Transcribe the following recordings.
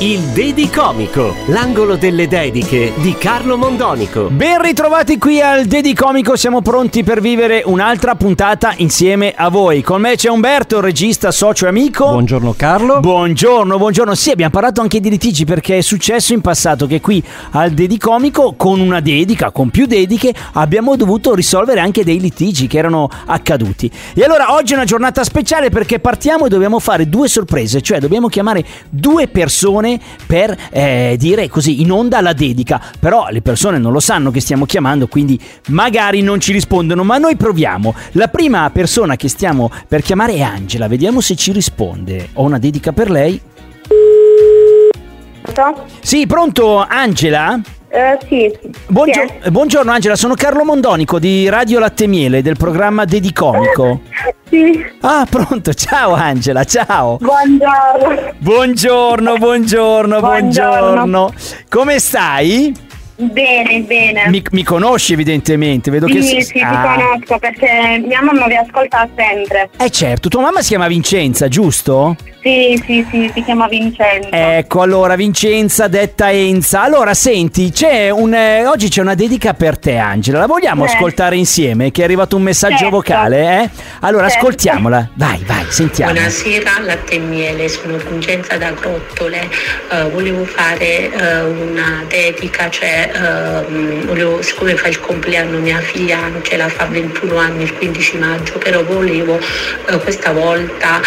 Il Dedicomico, l'angolo delle dediche di Carlo Mondonico. Ben ritrovati qui al Dedicomico, siamo pronti per vivere un'altra puntata insieme a voi. Con me c'è Umberto, regista, socio e amico. Buongiorno Carlo. Buongiorno, buongiorno. Sì, abbiamo parlato anche di litigi perché è successo in passato che qui al Dedicomico, con una dedica, con più dediche, abbiamo dovuto risolvere anche dei litigi che erano accaduti. E allora oggi è una giornata speciale perché partiamo e dobbiamo fare due sorprese, cioè dobbiamo chiamare due persone per eh, dire così in onda la dedica. Però le persone non lo sanno che stiamo chiamando, quindi magari non ci rispondono, ma noi proviamo. La prima persona che stiamo per chiamare è Angela, vediamo se ci risponde. Ho una dedica per lei. Sì, pronto Angela? Eh, sì. Buongio- buongiorno Angela, sono Carlo Mondonico di Radio Latte Miele del programma Dedicomico. Sì. Ah, pronto, ciao Angela, ciao. Buongiorno. Buongiorno, buongiorno, buongiorno. Buongiorno. Come stai? Bene, bene. Mi, mi conosci evidentemente, vedo che... sì, sì, ti Ah. conosco perché mia mamma vi ascolta sempre. Eh certo, tua mamma si chiama Vincenza, giusto? Sì, sì, sì, si chiama Vincenzo. Ecco, allora Vincenza detta Enza. Allora, senti, c'è un eh, oggi c'è una dedica per te, Angela. La vogliamo Eh. ascoltare insieme? Che è arrivato un messaggio Certo. vocale, eh? Allora, Certo. ascoltiamola. Vai, vai, sentiamo. Buonasera, latte e miele, sono Vincenza da Grottole, Eh, volevo fare eh, una dedica, cioè ehm, volevo, siccome fa il compleanno mia figlia, ce la fa 21 anni il 15 maggio, però volevo eh, questa volta,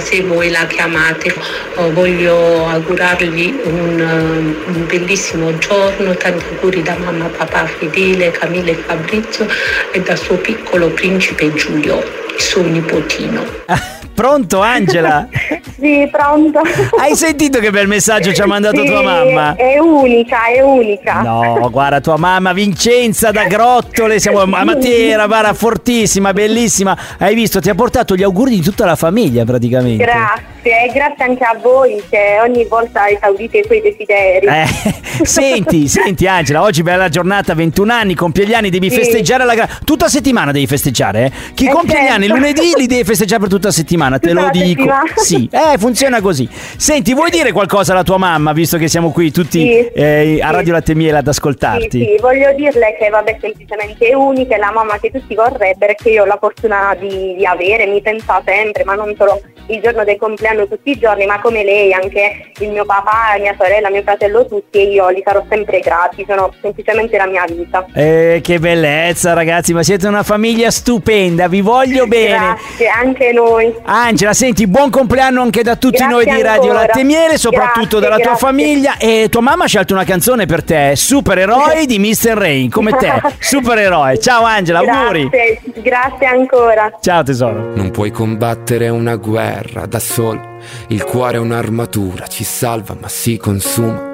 se voi la chiamate, eh, voglio augurargli un, eh, un bellissimo giorno, tanti auguri da mamma, papà, Fedele, Camilla e Fabrizio e da suo piccolo principe Giulio, il suo nipotino. Pronto, Angela? Sì, pronto. Hai sentito che bel messaggio ci ha mandato Sì, tua mamma? È unica, è unica. No, guarda, tua mamma Vincenza da Grottole, siamo a Matera, guarda, fortissima, bellissima. Hai visto, ti ha portato gli auguri di tutta la famiglia praticamente. Grazie, grazie anche a voi che ogni volta esaudite i suoi desideri. Eh, senti, senti Angela, oggi bella giornata, 21 anni, compie gli anni, devi Sì. festeggiare la gra- tutta settimana devi festeggiare, eh? Chi Eh, compie gli anni certo. lunedì li devi festeggiare per tutta la settimana, te Tutta lo dico. settimana. Sì, eh, funziona così. Senti, vuoi dire qualcosa alla tua mamma, visto che siamo qui tutti Sì, eh, a sì. Radio Latte Miele ad Sì, ascoltarti? sì, voglio dirle che vabbè semplicemente è unica, è la mamma che tutti vorrebbero che io ho la fortuna di, di avere, mi pensa sempre, ma non solo il giorno del compleanno tutti i giorni, ma come lei anche il mio papà, mia sorella, mio fratello tutti e io li sarò sempre grati, sono semplicemente la mia vita. Eh, che bellezza ragazzi, ma siete una famiglia stupenda, vi voglio bene. Grazie, anche noi. Angela, senti, buon compleanno anche da tutti Grazie noi di Radio ancora. Latte e Miele, soprattutto Grazie, dalla tua grazie. famiglia. E tua mamma ha scelto una canzone per te, Supereroi di Mr. Rain, come te. Supereroe. Ciao Angela, auguri. Grazie, grazie ancora. Ciao tesoro. Non puoi combattere una guerra da solo. Il cuore è un'armatura, ci salva ma si consuma.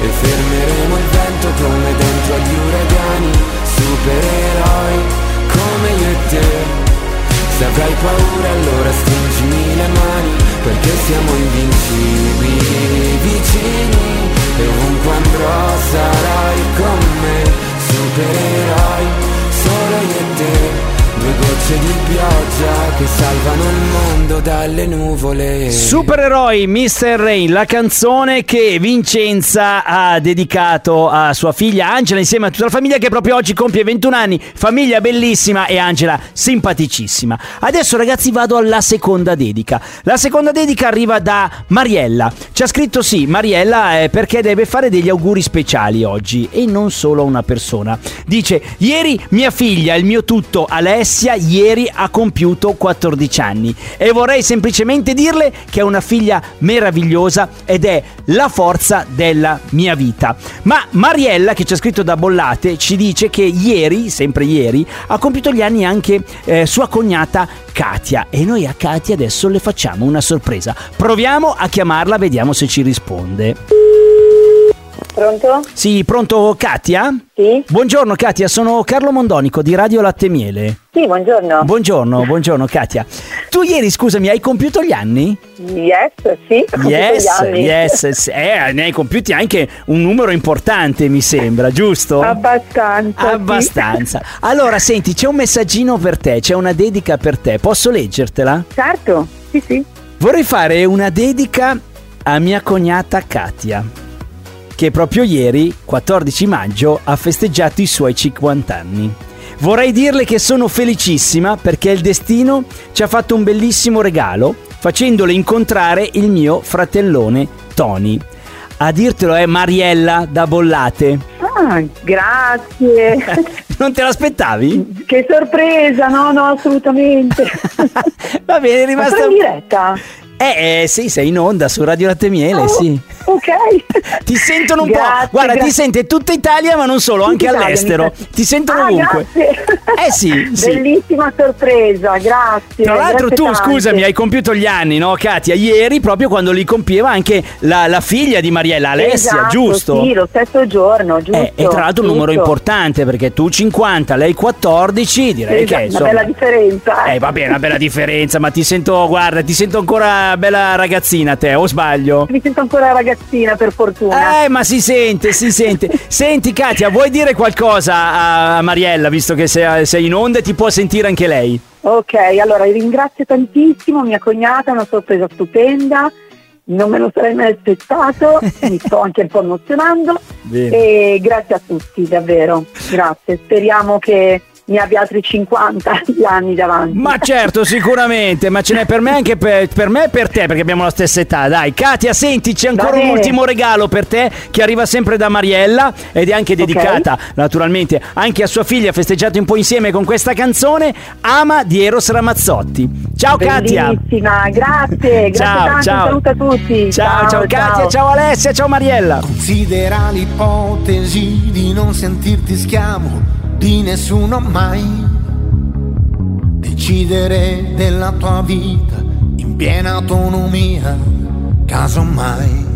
E fermeremo il vento come dentro agli uragani, supereroi. Se avrai paura allora stringimi le mani Perché siamo invincibili vicini E ovunque andrò sarai con me Supereroi solo io e te Due gocce di pioggia che salvano il mondo dalle nuvole. Supereroi Mr. Rain, la canzone che Vincenza ha dedicato a sua figlia Angela insieme a tutta la famiglia che proprio oggi compie 21 anni. Famiglia bellissima e Angela simpaticissima. Adesso ragazzi vado alla seconda dedica. La seconda dedica arriva da Mariella. Ci ha scritto sì, Mariella eh, perché deve fare degli auguri speciali oggi e non solo a una persona. Dice, ieri mia figlia, il mio tutto, Alessia, ieri ha compiuto 14 anni e vorrei semplicemente dirle che è una figlia meravigliosa ed è la forza della mia vita. Ma Mariella, che ci ha scritto da Bollate, ci dice che ieri, sempre ieri, ha compiuto gli anni anche eh, sua cognata Katia e noi a Katia adesso le facciamo una sorpresa. Proviamo a chiamarla, vediamo se ci risponde. Pronto? Sì, pronto Katia? Sì? Buongiorno Katia, sono Carlo Mondonico di Radio Latte Miele. Sì, buongiorno. Buongiorno, buongiorno Katia. Tu ieri, scusami, hai compiuto gli anni? Yes, sì, Yes, yes, sì. eh, ne hai compiuti anche un numero importante, mi sembra, giusto? Abbastanza. sì. Abbastanza. Allora, senti, c'è un messaggino per te, c'è una dedica per te. Posso leggertela? Certo, sì, sì. Vorrei fare una dedica a mia cognata Katia, che proprio ieri, 14 maggio, ha festeggiato i suoi 50 anni. Vorrei dirle che sono felicissima perché il destino ci ha fatto un bellissimo regalo facendole incontrare il mio fratellone Tony. A dirtelo è Mariella da Bollate. Ah, grazie. Non te l'aspettavi? che sorpresa, no, no, assolutamente. Va bene, è Ma rimasta... sono in diretta? Eh, eh, sì, sei in onda su Radio Latte Miele, Oh, sì. Ok. Ti sentono un Grazie, po'. Guarda, ti grazie. sente tutta Italia, ma non solo, anche Italia, all'estero. Ti sentono Ah, ovunque. Eh sì, sì. Bellissima sorpresa, grazie. Tra l'altro grazie tu, tante. scusami, hai compiuto gli anni, no, Katia? Ieri, proprio quando li compieva anche la, la figlia di Mariella, Alessia, Esatto, giusto? Sì, lo stesso giorno, giusto. Eh, e tra l'altro un numero giusto. importante perché tu 50, lei 14, direi Esatto, che insomma... Una bella differenza. Eh, va bene, una bella differenza, ma ti sento, guarda, ti sento ancora bella ragazzina te, o sbaglio? Mi sento ancora ragazzina, per fortuna. Eh, ma si sente, si sente. Senti, Katia, vuoi dire qualcosa a Mariella, visto che sei, in onda e ti può sentire anche lei? Ok, allora ringrazio tantissimo mia cognata, una sorpresa stupenda. Non me lo sarei mai aspettato, mi sto anche un po' emozionando. Bene. E grazie a tutti, davvero. Grazie. Speriamo che ne abbia altri 50 gli anni davanti. Ma certo, sicuramente, ma ce n'è per me anche per, per me e per te, perché abbiamo la stessa età. Dai, Katia, senti, c'è ancora un ultimo regalo per te che arriva sempre da Mariella ed è anche dedicata, naturalmente, anche a sua figlia, festeggiato un po' insieme con questa canzone, Ama di Eros Ramazzotti. Ciao Katia! Bellissima, grazie, grazie Ciao, tanto, ciao. un saluto a tutti. Ciao, ciao, Katia, ciao Alessia, ciao Mariella. Considera l'ipotesi di non sentirti schiavo di nessuno mai. Decidere della tua vita in piena autonomia, casomai.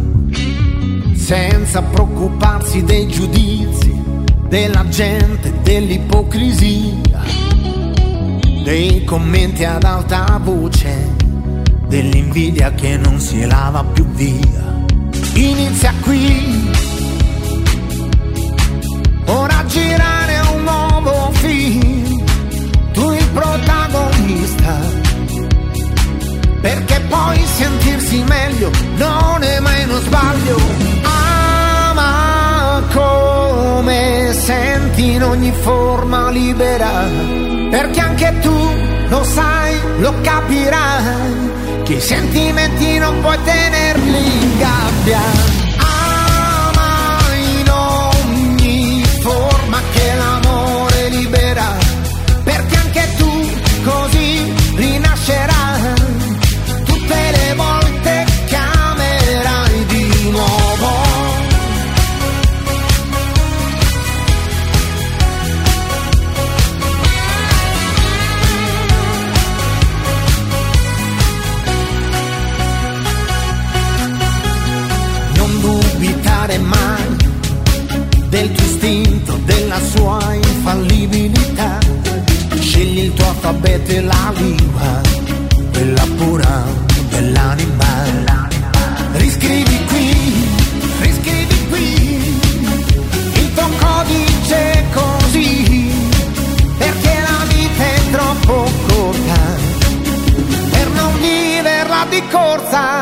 Senza preoccuparsi dei giudizi della gente, dell'ipocrisia, dei commenti ad alta voce, dell'invidia che non si lava più via. Inizia qui, protagonista, perché poi sentirsi meglio non è mai uno sbaglio. Ama come senti in ogni forma libera, perché anche tu lo sai, lo capirai, che i sentimenti non puoi tenerli in gabbia. Dubitare mai del tuo istinto, della sua infallibilità. Scegli il tuo alfabeto e la lingua, quella pura dell'anima. Riscrivi qui, riscrivi qui, il tuo codice così, perché la vita è troppo corta per non viverla di corsa.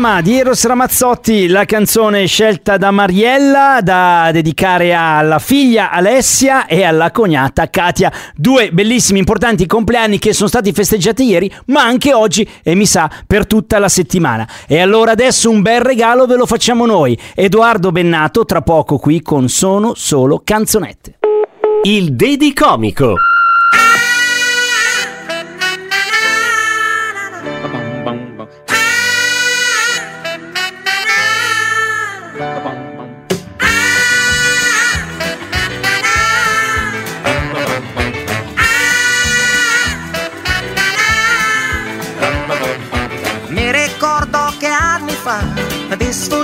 Ama di Eros Ramazzotti, la canzone scelta da Mariella da dedicare alla figlia Alessia e alla cognata Katia. Due bellissimi, importanti compleanni che sono stati festeggiati ieri, ma anche oggi e mi sa per tutta la settimana. E allora adesso un bel regalo ve lo facciamo noi. Edoardo Bennato, tra poco qui con Sono Solo Canzonette. Il Dedi Comico.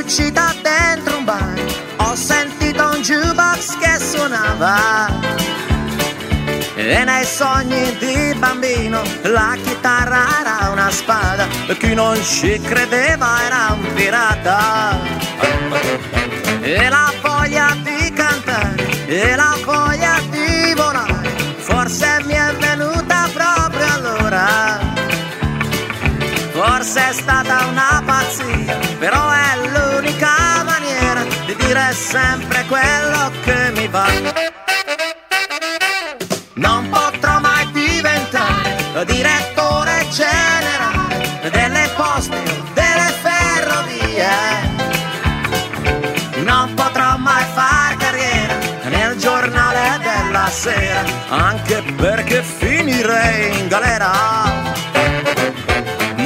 Sfuggita dentro un bar, ho sentito un jukebox che suonava. E nei sogni di bambino la chitarra era una spada, e chi non ci credeva era un pirata. E la voglia di cantare, e la voglia di volare, forse mi è venuta proprio allora. Forse è stata una pazzia, però è di dire sempre quello che mi va. Non potrò mai diventare direttore generale delle poste o delle ferrovie. Non potrò mai far carriera nel giornale della sera, anche perché finirei in galera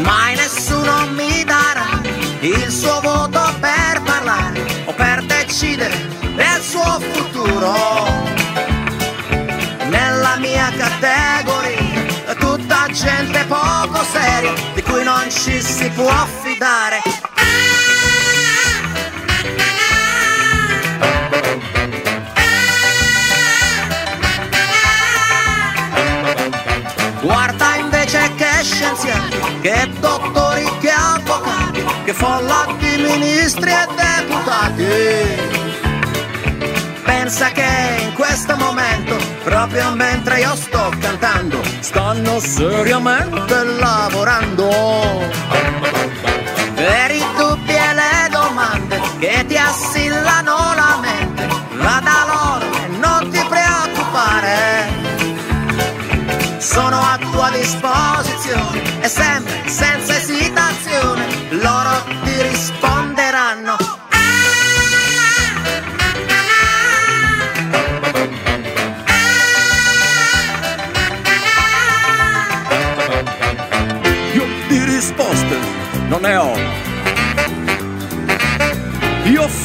mai nessuno mi darà il suo decidere del suo futuro. Nella mia categoria è tutta gente poco seria di cui non ci si può fidare. Guarda invece che scienziati, che dottori che folla di ministri e deputati. Pensa che in questo momento, proprio mentre io sto cantando, stanno seriamente lavorando. Per i dubbi e le domande che ti assillano la mente, va da loro e non ti preoccupare. Sono a tua disposizione e sempre senza esitazione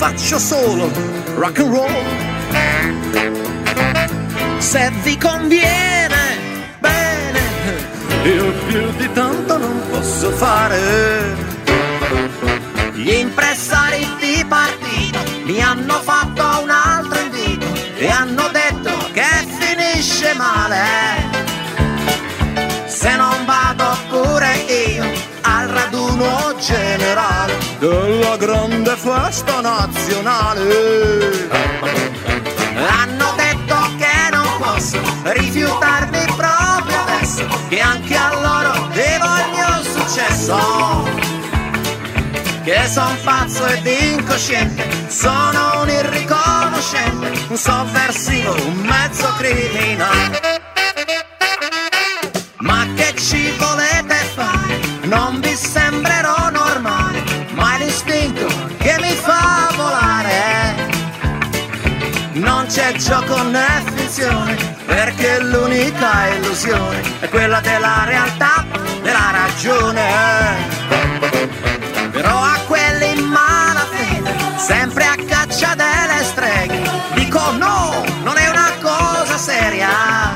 faccio solo rock and roll. Se vi conviene, bene, Io più di tanto non posso fare. gli impressari di partito mi hanno fatto un altro invito e hanno detto che finisce male. Se non vado pure io al raduno generale Della grande festa nazionale. Hanno detto che non posso rifiutarmi proprio adesso, che anche a loro devo il mio successo. Che son pazzo ed incosciente, sono un irriconoscente, un sovversivo, un mezzo criminale. Gioco né finzione, perché l'unica illusione è quella della realtà, della ragione. Però a quelli in malafede, sempre a caccia delle streghe, dico no, non è una cosa seria.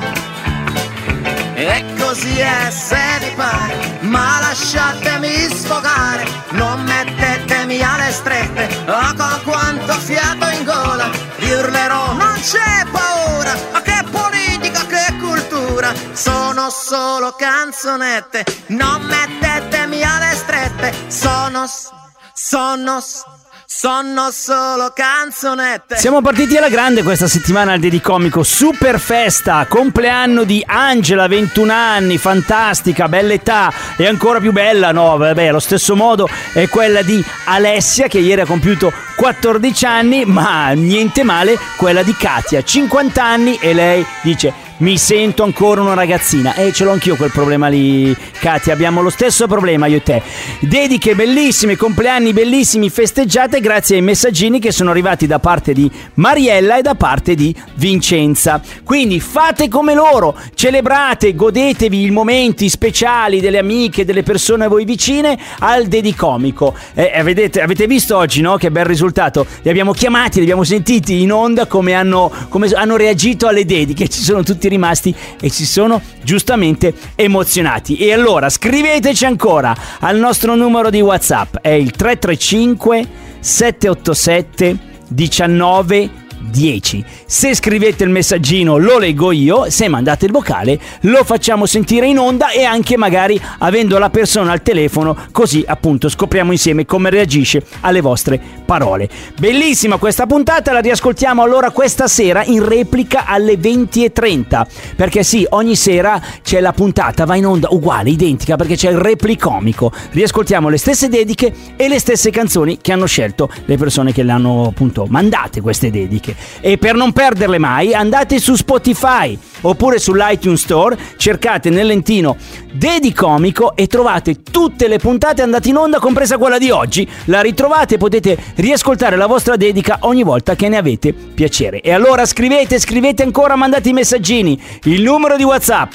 E così è se vi pare, ma lasciatemi sfogare, non mettetemi alle strette, o con quanto fiato sono solo canzonette, non mettetemi alle strette, sono, sono, sono solo canzonette. Siamo partiti alla grande questa settimana al Dedicomico, super festa, compleanno di Angela, 21 anni, fantastica, bella età e ancora più bella, no, vabbè, allo stesso modo è quella di Alessia che ieri ha compiuto 14 anni, ma niente male quella di Katia, 50 anni e lei dice mi sento ancora una ragazzina e ce l'ho anch'io quel problema lì, Katia, abbiamo lo stesso problema io e te. Dediche bellissime, compleanni bellissimi, festeggiate grazie ai messaggini che sono arrivati da parte di Mariella e da parte di Vincenza. Quindi fate come loro, celebrate, godetevi i momenti speciali delle amiche, delle persone a voi vicine al Dedicomico. Eh, eh, vedete, avete visto oggi, no? Che bel risultato. Li abbiamo chiamati, li abbiamo sentiti in onda come hanno, come hanno reagito alle dediche. Ci sono tutti rimasti e si sono giustamente emozionati. E allora scriveteci ancora al nostro numero di WhatsApp, è il 335 787 19 10. Se scrivete il messaggino lo leggo io, se mandate il vocale lo facciamo sentire in onda e anche magari avendo la persona al telefono, così appunto scopriamo insieme come reagisce alle vostre parole. Bellissima questa puntata, la riascoltiamo allora questa sera in replica alle 20.30, perché sì, ogni sera c'è la puntata, va in onda uguale, identica, perché c'è il replicomico. Riascoltiamo le stesse dediche e le stesse canzoni che hanno scelto le persone che le hanno appunto mandate queste dediche. E per non perderle mai, andate su Spotify oppure sull'iTunes Store, cercate nel lentino Dedicomico e trovate tutte le puntate andate in onda, compresa quella di oggi. La ritrovate e potete riascoltare la vostra dedica ogni volta che ne avete piacere. E allora scrivete, scrivete ancora, mandate i messaggini. Il numero di WhatsApp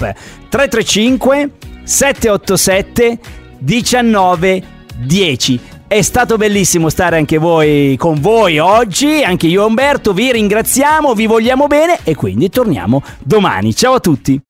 335 787 19 10. È stato bellissimo stare anche voi con voi oggi, anche io e Umberto, vi ringraziamo, vi vogliamo bene e quindi torniamo domani. Ciao a tutti!